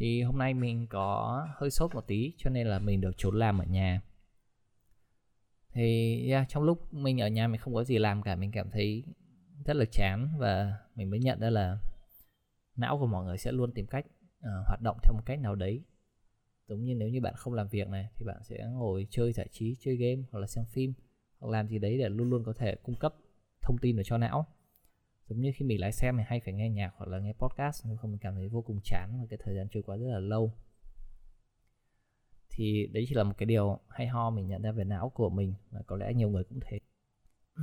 thì hôm nay mình có hơi sốt một tí cho nên là mình được trốn làm ở nhà. Thì yeah, trong lúc mình ở nhà mình không có gì làm cả mình cảm thấy rất là chán và mình mới nhận ra là não của mọi người sẽ luôn tìm cách uh, hoạt động theo một cách nào đấy. Giống như nếu như bạn không làm việc này thì bạn sẽ ngồi chơi giải trí chơi game hoặc là xem phim hoặc làm gì đấy để luôn luôn có thể cung cấp thông tin được cho não giống như khi mình lái xe mình hay phải nghe nhạc hoặc là nghe podcast nếu không mình cảm thấy vô cùng chán và cái thời gian trôi qua rất là lâu. Thì đấy chỉ là một cái điều hay ho mình nhận ra về não của mình và có lẽ nhiều người cũng thế.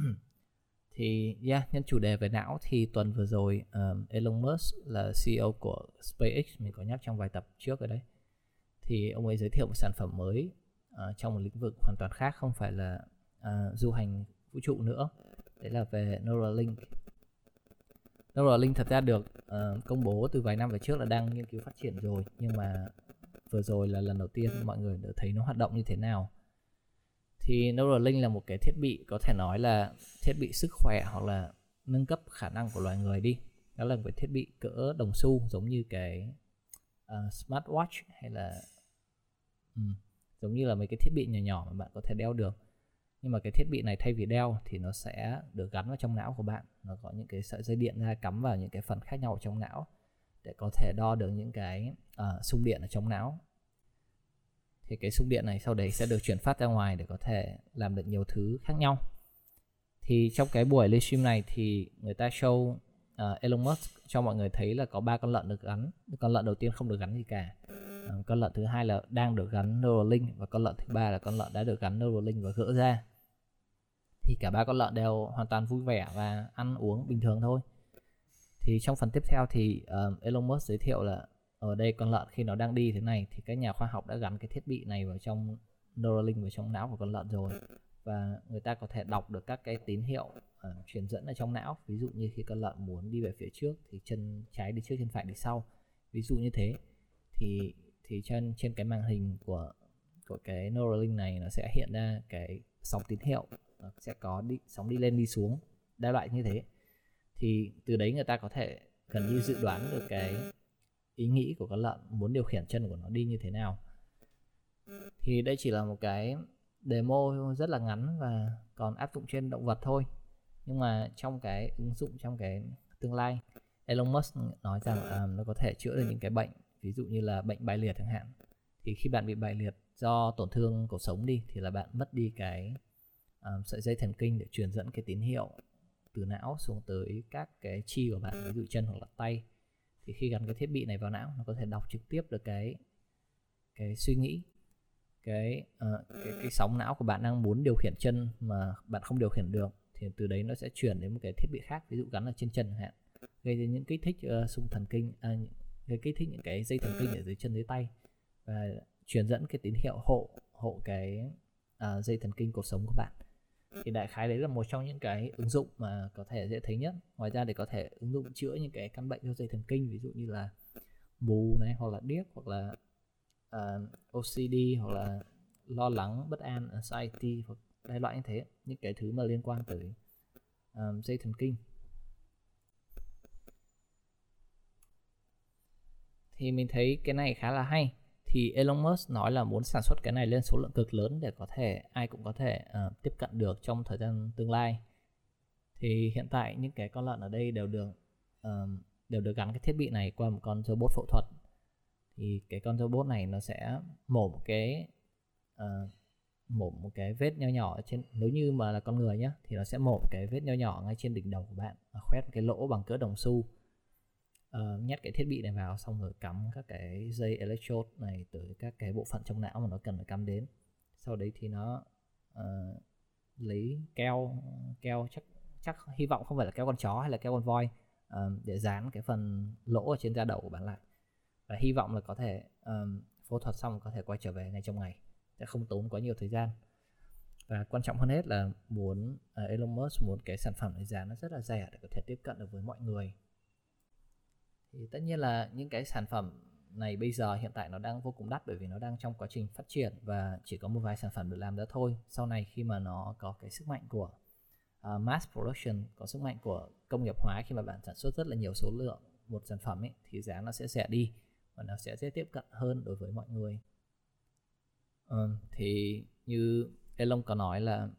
Thì yeah nhân chủ đề về não thì tuần vừa rồi um, Elon Musk là CEO của SpaceX mình có nhắc trong vài tập trước rồi đấy. Thì ông ấy giới thiệu một sản phẩm mới uh, trong một lĩnh vực hoàn toàn khác không phải là uh, du hành vũ trụ nữa. Đấy là về Neuralink. Neuralink thật ra được uh, công bố từ vài năm về trước là đang nghiên cứu phát triển rồi. Nhưng mà vừa rồi là lần đầu tiên mọi người đã thấy nó hoạt động như thế nào. Thì Neuralink là một cái thiết bị có thể nói là thiết bị sức khỏe hoặc là nâng cấp khả năng của loài người đi. Đó là một thiết bị cỡ đồng xu giống như cái uh, smartwatch hay là um, giống như là mấy cái thiết bị nhỏ nhỏ mà bạn có thể đeo được nhưng mà cái thiết bị này thay vì đeo thì nó sẽ được gắn vào trong não của bạn. Nó có những cái sợi dây điện ra cắm vào những cái phần khác nhau ở trong não để có thể đo được những cái ờ, uh, xung điện ở trong não. Thì cái xung điện này sau đấy sẽ được chuyển phát ra ngoài để có thể làm được nhiều thứ khác nhau. Thì trong cái buổi livestream này thì người ta show uh, Elon Musk cho mọi người thấy là có ba con lợn được gắn. Con lợn đầu tiên không được gắn gì cả. Ờ, con lợn thứ hai là đang được gắn Neuralink và con lợn thứ ba là con lợn đã được gắn Neuralink và gỡ ra. Thì cả ba con lợn đều hoàn toàn vui vẻ và ăn uống bình thường thôi. Thì trong phần tiếp theo thì uh, Elon Musk giới thiệu là ở đây con lợn khi nó đang đi thế này thì các nhà khoa học đã gắn cái thiết bị này vào trong Neuralink vào trong não của con lợn rồi. Và người ta có thể đọc được các cái tín hiệu uh, truyền dẫn ở trong não. Ví dụ như khi con lợn muốn đi về phía trước thì chân trái đi trước chân phải đi sau. Ví dụ như thế. Thì thì trên trên cái màn hình của của cái Neuralink này nó sẽ hiện ra cái sóng tín hiệu nó sẽ có đi sóng đi lên đi xuống đa loại như thế. Thì từ đấy người ta có thể gần như dự đoán được cái ý nghĩ của con lợn muốn điều khiển chân của nó đi như thế nào. Thì đây chỉ là một cái demo rất là ngắn và còn áp dụng trên động vật thôi. Nhưng mà trong cái ứng dụng trong cái tương lai Elon Musk nói rằng um, nó có thể chữa được những cái bệnh ví dụ như là bệnh bại liệt chẳng hạn. Thì khi bạn bị bại liệt do tổn thương cuộc sống đi thì là bạn mất đi cái um, sợi dây thần kinh để truyền dẫn cái tín hiệu từ não xuống tới các cái chi của bạn ví dụ chân hoặc là tay. Thì khi gắn cái thiết bị này vào não nó có thể đọc trực tiếp được cái cái suy nghĩ cái uh, cái cái sóng não của bạn đang muốn điều khiển chân mà bạn không điều khiển được thì từ đấy nó sẽ chuyển đến một cái thiết bị khác ví dụ gắn ở trên chân chẳng hạn gây ra những kích thích uh, xung thần kinh uh, gây kích thích những cái dây thần kinh ở dưới chân dưới tay và truyền dẫn cái tín hiệu hộ hộ cái uh, dây thần kinh cuộc sống của bạn. Thì đại khái đấy là một trong những cái ứng dụng mà có thể dễ thấy nhất. Ngoài ra để có thể ứng dụng chữa những cái căn bệnh do dây thần kinh ví dụ như là mù này hoặc là điếc hoặc là à, uh, OCD hoặc là lo lắng bất an anxiety hoặc đại loại như thế. Những cái thứ mà liên quan tới um, dây thần kinh. Thì mình thấy cái này khá là hay. Thì Elon Musk nói là muốn sản xuất cái này lên số lượng cực lớn để có thể ai cũng có thể uh, tiếp cận được trong thời gian tương lai. Thì hiện tại những cái con lợn ở đây đều được uh, đều được gắn cái thiết bị này qua một con robot phẫu thuật. Thì cái con robot này nó sẽ mổ một cái uh, mổ một cái vết nho nhỏ trên nếu như mà là con người nhá thì nó sẽ mổ một cái vết nho nhỏ ngay trên đỉnh đầu của bạn và khoét một cái lỗ bằng cỡ đồng xu uh, nhét cái thiết bị này vào xong rồi cắm các cái dây electrode này tới các cái bộ phận trong não mà nó cần phải cắm đến. Sau đấy thì nó uh, lấy keo keo chắc chắc hy vọng không phải là keo con chó hay là keo con voi uh, để dán cái phần lỗ ở trên da đầu của bạn lại. Và hy vọng là có thể um, phẫu thuật xong có thể quay trở về ngay trong ngày sẽ không tốn quá nhiều thời gian. Và quan trọng hơn hết là muốn uh, Elon Musk muốn cái sản phẩm này giá nó rất là rẻ để có thể tiếp cận được với mọi người thì tất nhiên là những cái sản phẩm này bây giờ hiện tại nó đang vô cùng đắt bởi vì nó đang trong quá trình phát triển và chỉ có một vài sản phẩm được làm ra thôi. Sau này khi mà nó có cái sức mạnh của uh, mass production có sức mạnh của công nghiệp hóa khi mà bạn sản xuất rất là nhiều số lượng một sản phẩm ấy thì giá nó sẽ rẻ đi và nó sẽ dễ tiếp cận hơn đối với mọi người. Uh, thì như Elon có nói là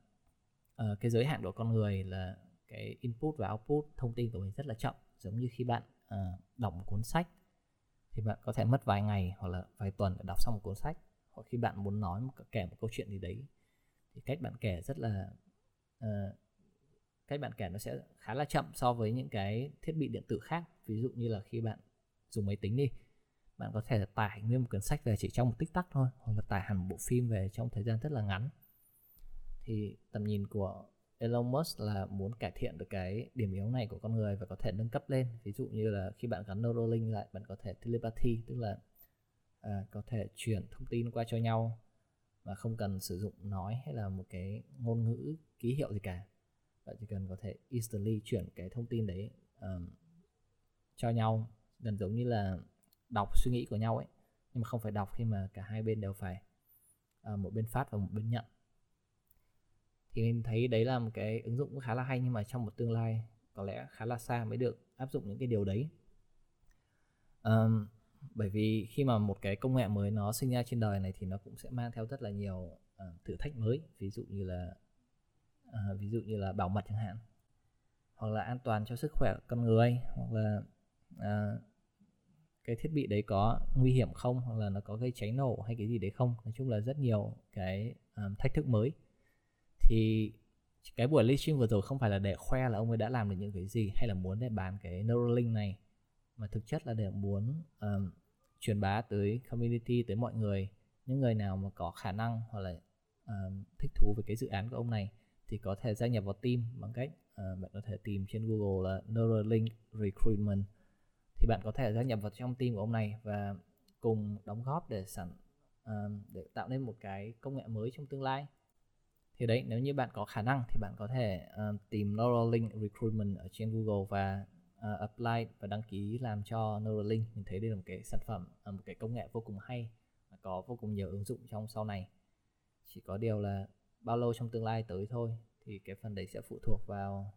uh, cái giới hạn của con người là cái input và output thông tin của mình rất là chậm giống như khi bạn uh, đọc một cuốn sách. Thì bạn có thể mất vài ngày hoặc là vài tuần để đọc xong một cuốn sách. Hoặc khi bạn muốn nói một kể một câu chuyện gì đấy thì cách bạn kể rất là uh, cách bạn kể nó sẽ khá là chậm so với những cái thiết bị điện tử khác. Ví dụ như là khi bạn dùng máy tính đi bạn có thể tải nguyên một cuốn sách về chỉ trong một tích tắc thôi hoặc là tải hẳn một bộ phim về trong thời gian rất là ngắn. Thì tầm nhìn của Elon Musk là muốn cải thiện được cái điểm yếu này của con người và có thể nâng cấp lên. Ví dụ như là khi bạn gắn Neuralink lại bạn có thể telepathy tức là à, có thể chuyển thông tin qua cho nhau mà không cần sử dụng nói hay là một cái ngôn ngữ ký hiệu gì cả. Bạn chỉ cần có thể instantly chuyển cái thông tin đấy um, cho nhau. Gần giống như là đọc suy nghĩ của nhau ấy nhưng mà không phải đọc khi mà cả hai bên đều phải uh, một bên phát và một bên nhận thì mình thấy đấy là một cái ứng dụng khá là hay nhưng mà trong một tương lai có lẽ khá là xa mới được áp dụng những cái điều đấy. Um, bởi vì khi mà một cái công nghệ mới nó sinh ra trên đời này thì nó cũng sẽ mang theo rất là nhiều uh, thử thách mới ví dụ như là uh, ví dụ như là bảo mật chẳng hạn hoặc là an toàn cho sức khỏe con người hoặc là uh, cái thiết bị đấy có nguy hiểm không hoặc là nó có gây cháy nổ hay cái gì đấy không. Nói chung là rất nhiều cái um, thách thức mới thì cái buổi livestream vừa rồi không phải là để khoe là ông ấy đã làm được những cái gì hay là muốn để bán cái Neuralink này mà thực chất là để muốn um, truyền bá tới community tới mọi người. Những người nào mà có khả năng hoặc là um, thích thú với cái dự án của ông này thì có thể gia nhập vào team bằng cách uh, bạn có thể tìm trên Google là Neuralink Recruitment. Thì bạn có thể gia nhập vào trong team của ông này và cùng đóng góp để sản uh, để tạo nên một cái công nghệ mới trong tương lai thì đấy nếu như bạn có khả năng thì bạn có thể uh, tìm Neuralink Recruitment ở trên Google và uh, apply và đăng ký làm cho Neuralink. Mình thấy đây là một cái sản phẩm uh, một cái công nghệ vô cùng hay và có vô cùng nhiều ứng dụng trong sau này. Chỉ có điều là bao lâu trong tương lai tới thôi thì cái phần đấy sẽ phụ thuộc vào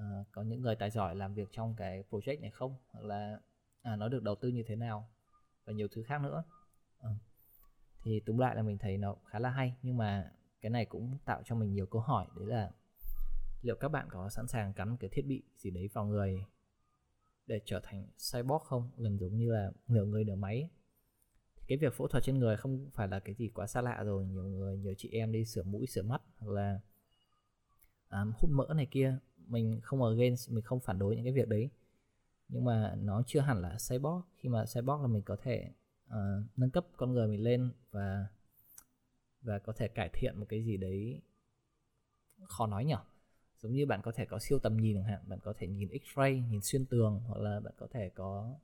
uh, có những người tài giỏi làm việc trong cái project này không? Hoặc là à, nó được đầu tư như thế nào? Và nhiều thứ khác nữa. Uh. thì túm lại là mình thấy nó khá là hay nhưng mà cái này cũng tạo cho mình nhiều câu hỏi đấy là liệu các bạn có sẵn sàng cắn cái thiết bị gì đấy vào người để trở thành cyborg không? Gần giống như là nửa người nửa máy. Cái việc phẫu thuật trên người không phải là cái gì quá xa lạ rồi. Nhiều người nhiều chị em đi sửa mũi sửa mắt hoặc là à, hút mỡ này kia mình không ở against mình không phản đối những cái việc đấy. Nhưng mà nó chưa hẳn là cyborg. Khi mà cyborg là mình có thể uh, nâng cấp con người mình lên và và có thể cải thiện một cái gì đấy khó nói nhở. Giống như bạn có thể có siêu tầm nhìn chẳng hạn bạn có thể nhìn x-ray nhìn xuyên tường hoặc là bạn có thể có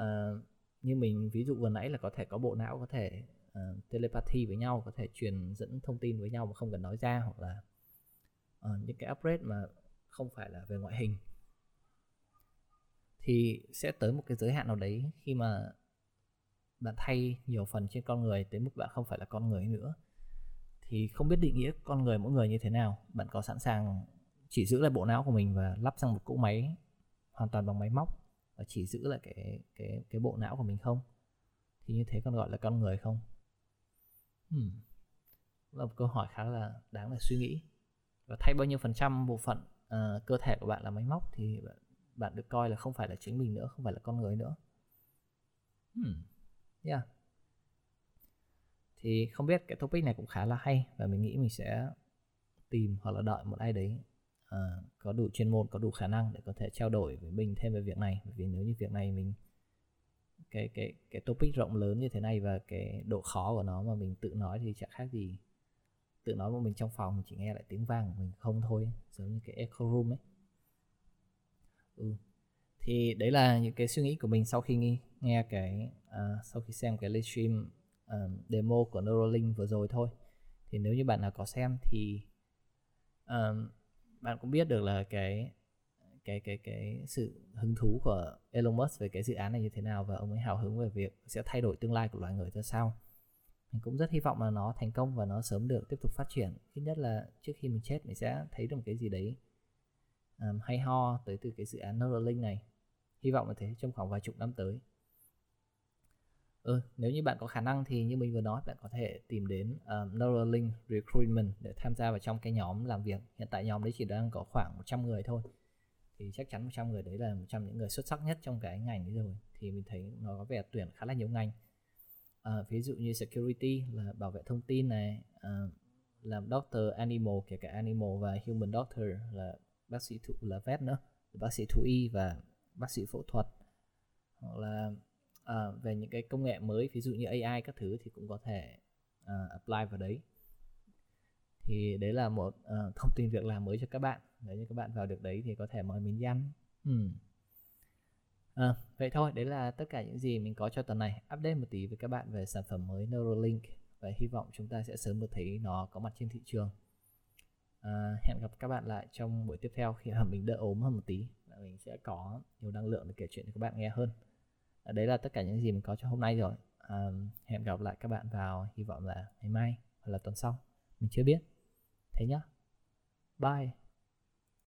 uh, như mình ví dụ vừa nãy là có thể có bộ não có thể uh, telepathy với nhau có thể truyền dẫn thông tin với nhau mà không cần nói ra hoặc là uh, những cái upgrade mà không phải là về ngoại hình. Thì sẽ tới một cái giới hạn nào đấy khi mà bạn thay nhiều phần trên con người tới mức bạn không phải là con người nữa. Thì không biết định nghĩa con người mỗi người như thế nào. Bạn có sẵn sàng chỉ giữ lại bộ não của mình và lắp sang một cỗ máy hoàn toàn bằng máy móc và chỉ giữ lại cái cái cái bộ não của mình không? Thì như thế còn gọi là con người không? Hmm. là một câu hỏi khá là đáng để suy nghĩ. Và thay bao nhiêu phần trăm bộ phận uh, cơ thể của bạn là máy móc thì bạn, bạn được coi là không phải là chính mình nữa không phải là con người nữa. Hmm yeah. Thì không biết cái topic này cũng khá là hay và mình nghĩ mình sẽ tìm hoặc là đợi một ai đấy uh, có đủ chuyên môn có đủ khả năng để có thể trao đổi với mình thêm về việc này. Bởi vì nếu như việc này mình cái cái cái topic rộng lớn như thế này và cái độ khó của nó mà mình tự nói thì chẳng khác gì tự nói một mình trong phòng chỉ nghe lại tiếng vang của mình không thôi giống như cái echo room ấy. Ừ. thì đấy là những cái suy nghĩ của mình sau khi nghe, nghe cái uh, sau khi xem cái livestream um, à, demo của Neuralink vừa rồi thôi. Thì nếu như bạn nào có xem thì um, bạn cũng biết được là cái cái cái cái sự hứng thú của Elon Musk về cái dự án này như thế nào và ông ấy hào hứng về việc sẽ thay đổi tương lai của loài người ra sao. Mình cũng rất hy vọng là nó thành công và nó sớm được tiếp tục phát triển. Ít nhất là trước khi mình chết mình sẽ thấy được một cái gì đấy um, hay ho tới từ cái dự án Neuralink này. Hy vọng là thế trong khoảng vài chục năm tới ừ, nếu như bạn có khả năng thì như mình vừa nói bạn có thể tìm đến uh, Neuralink Recruitment để tham gia vào trong cái nhóm làm việc. Hiện tại nhóm đấy chỉ đang có khoảng 100 người thôi. Thì chắc chắn 100 người đấy là một trong những người xuất sắc nhất trong cái ngành đấy rồi. Thì mình thấy nó có vẻ tuyển khá là nhiều ngành. À, ví dụ như security là bảo vệ thông tin này à, làm doctor animal kể cả animal và human doctor là bác sĩ thú là vet nữa bác sĩ thú y và bác sĩ phẫu thuật. Hoặc là à, về những cái công nghệ mới ví dụ như AI các thứ thì cũng có thể uh, apply vào đấy. Thì đấy là một uh, thông tin việc làm mới cho các bạn. Nếu như các bạn vào được đấy thì có thể mời mình dăn hmm. à, vậy thôi đấy là tất cả những gì mình có cho tuần này. Update một tí với các bạn về sản phẩm mới Neuralink và hy vọng chúng ta sẽ sớm được thấy nó có mặt trên thị trường. À, hẹn gặp các bạn lại trong buổi tiếp theo khi mà mình đỡ ốm hơn một tí. Và mình sẽ có nhiều năng lượng để kể chuyện cho các bạn nghe hơn. Ờ, đấy là tất cả những gì mình có cho hôm nay rồi. À, hẹn gặp lại các bạn vào hy vọng là ngày mai hoặc là tuần sau. Mình chưa biết. Thế nhá. Bye.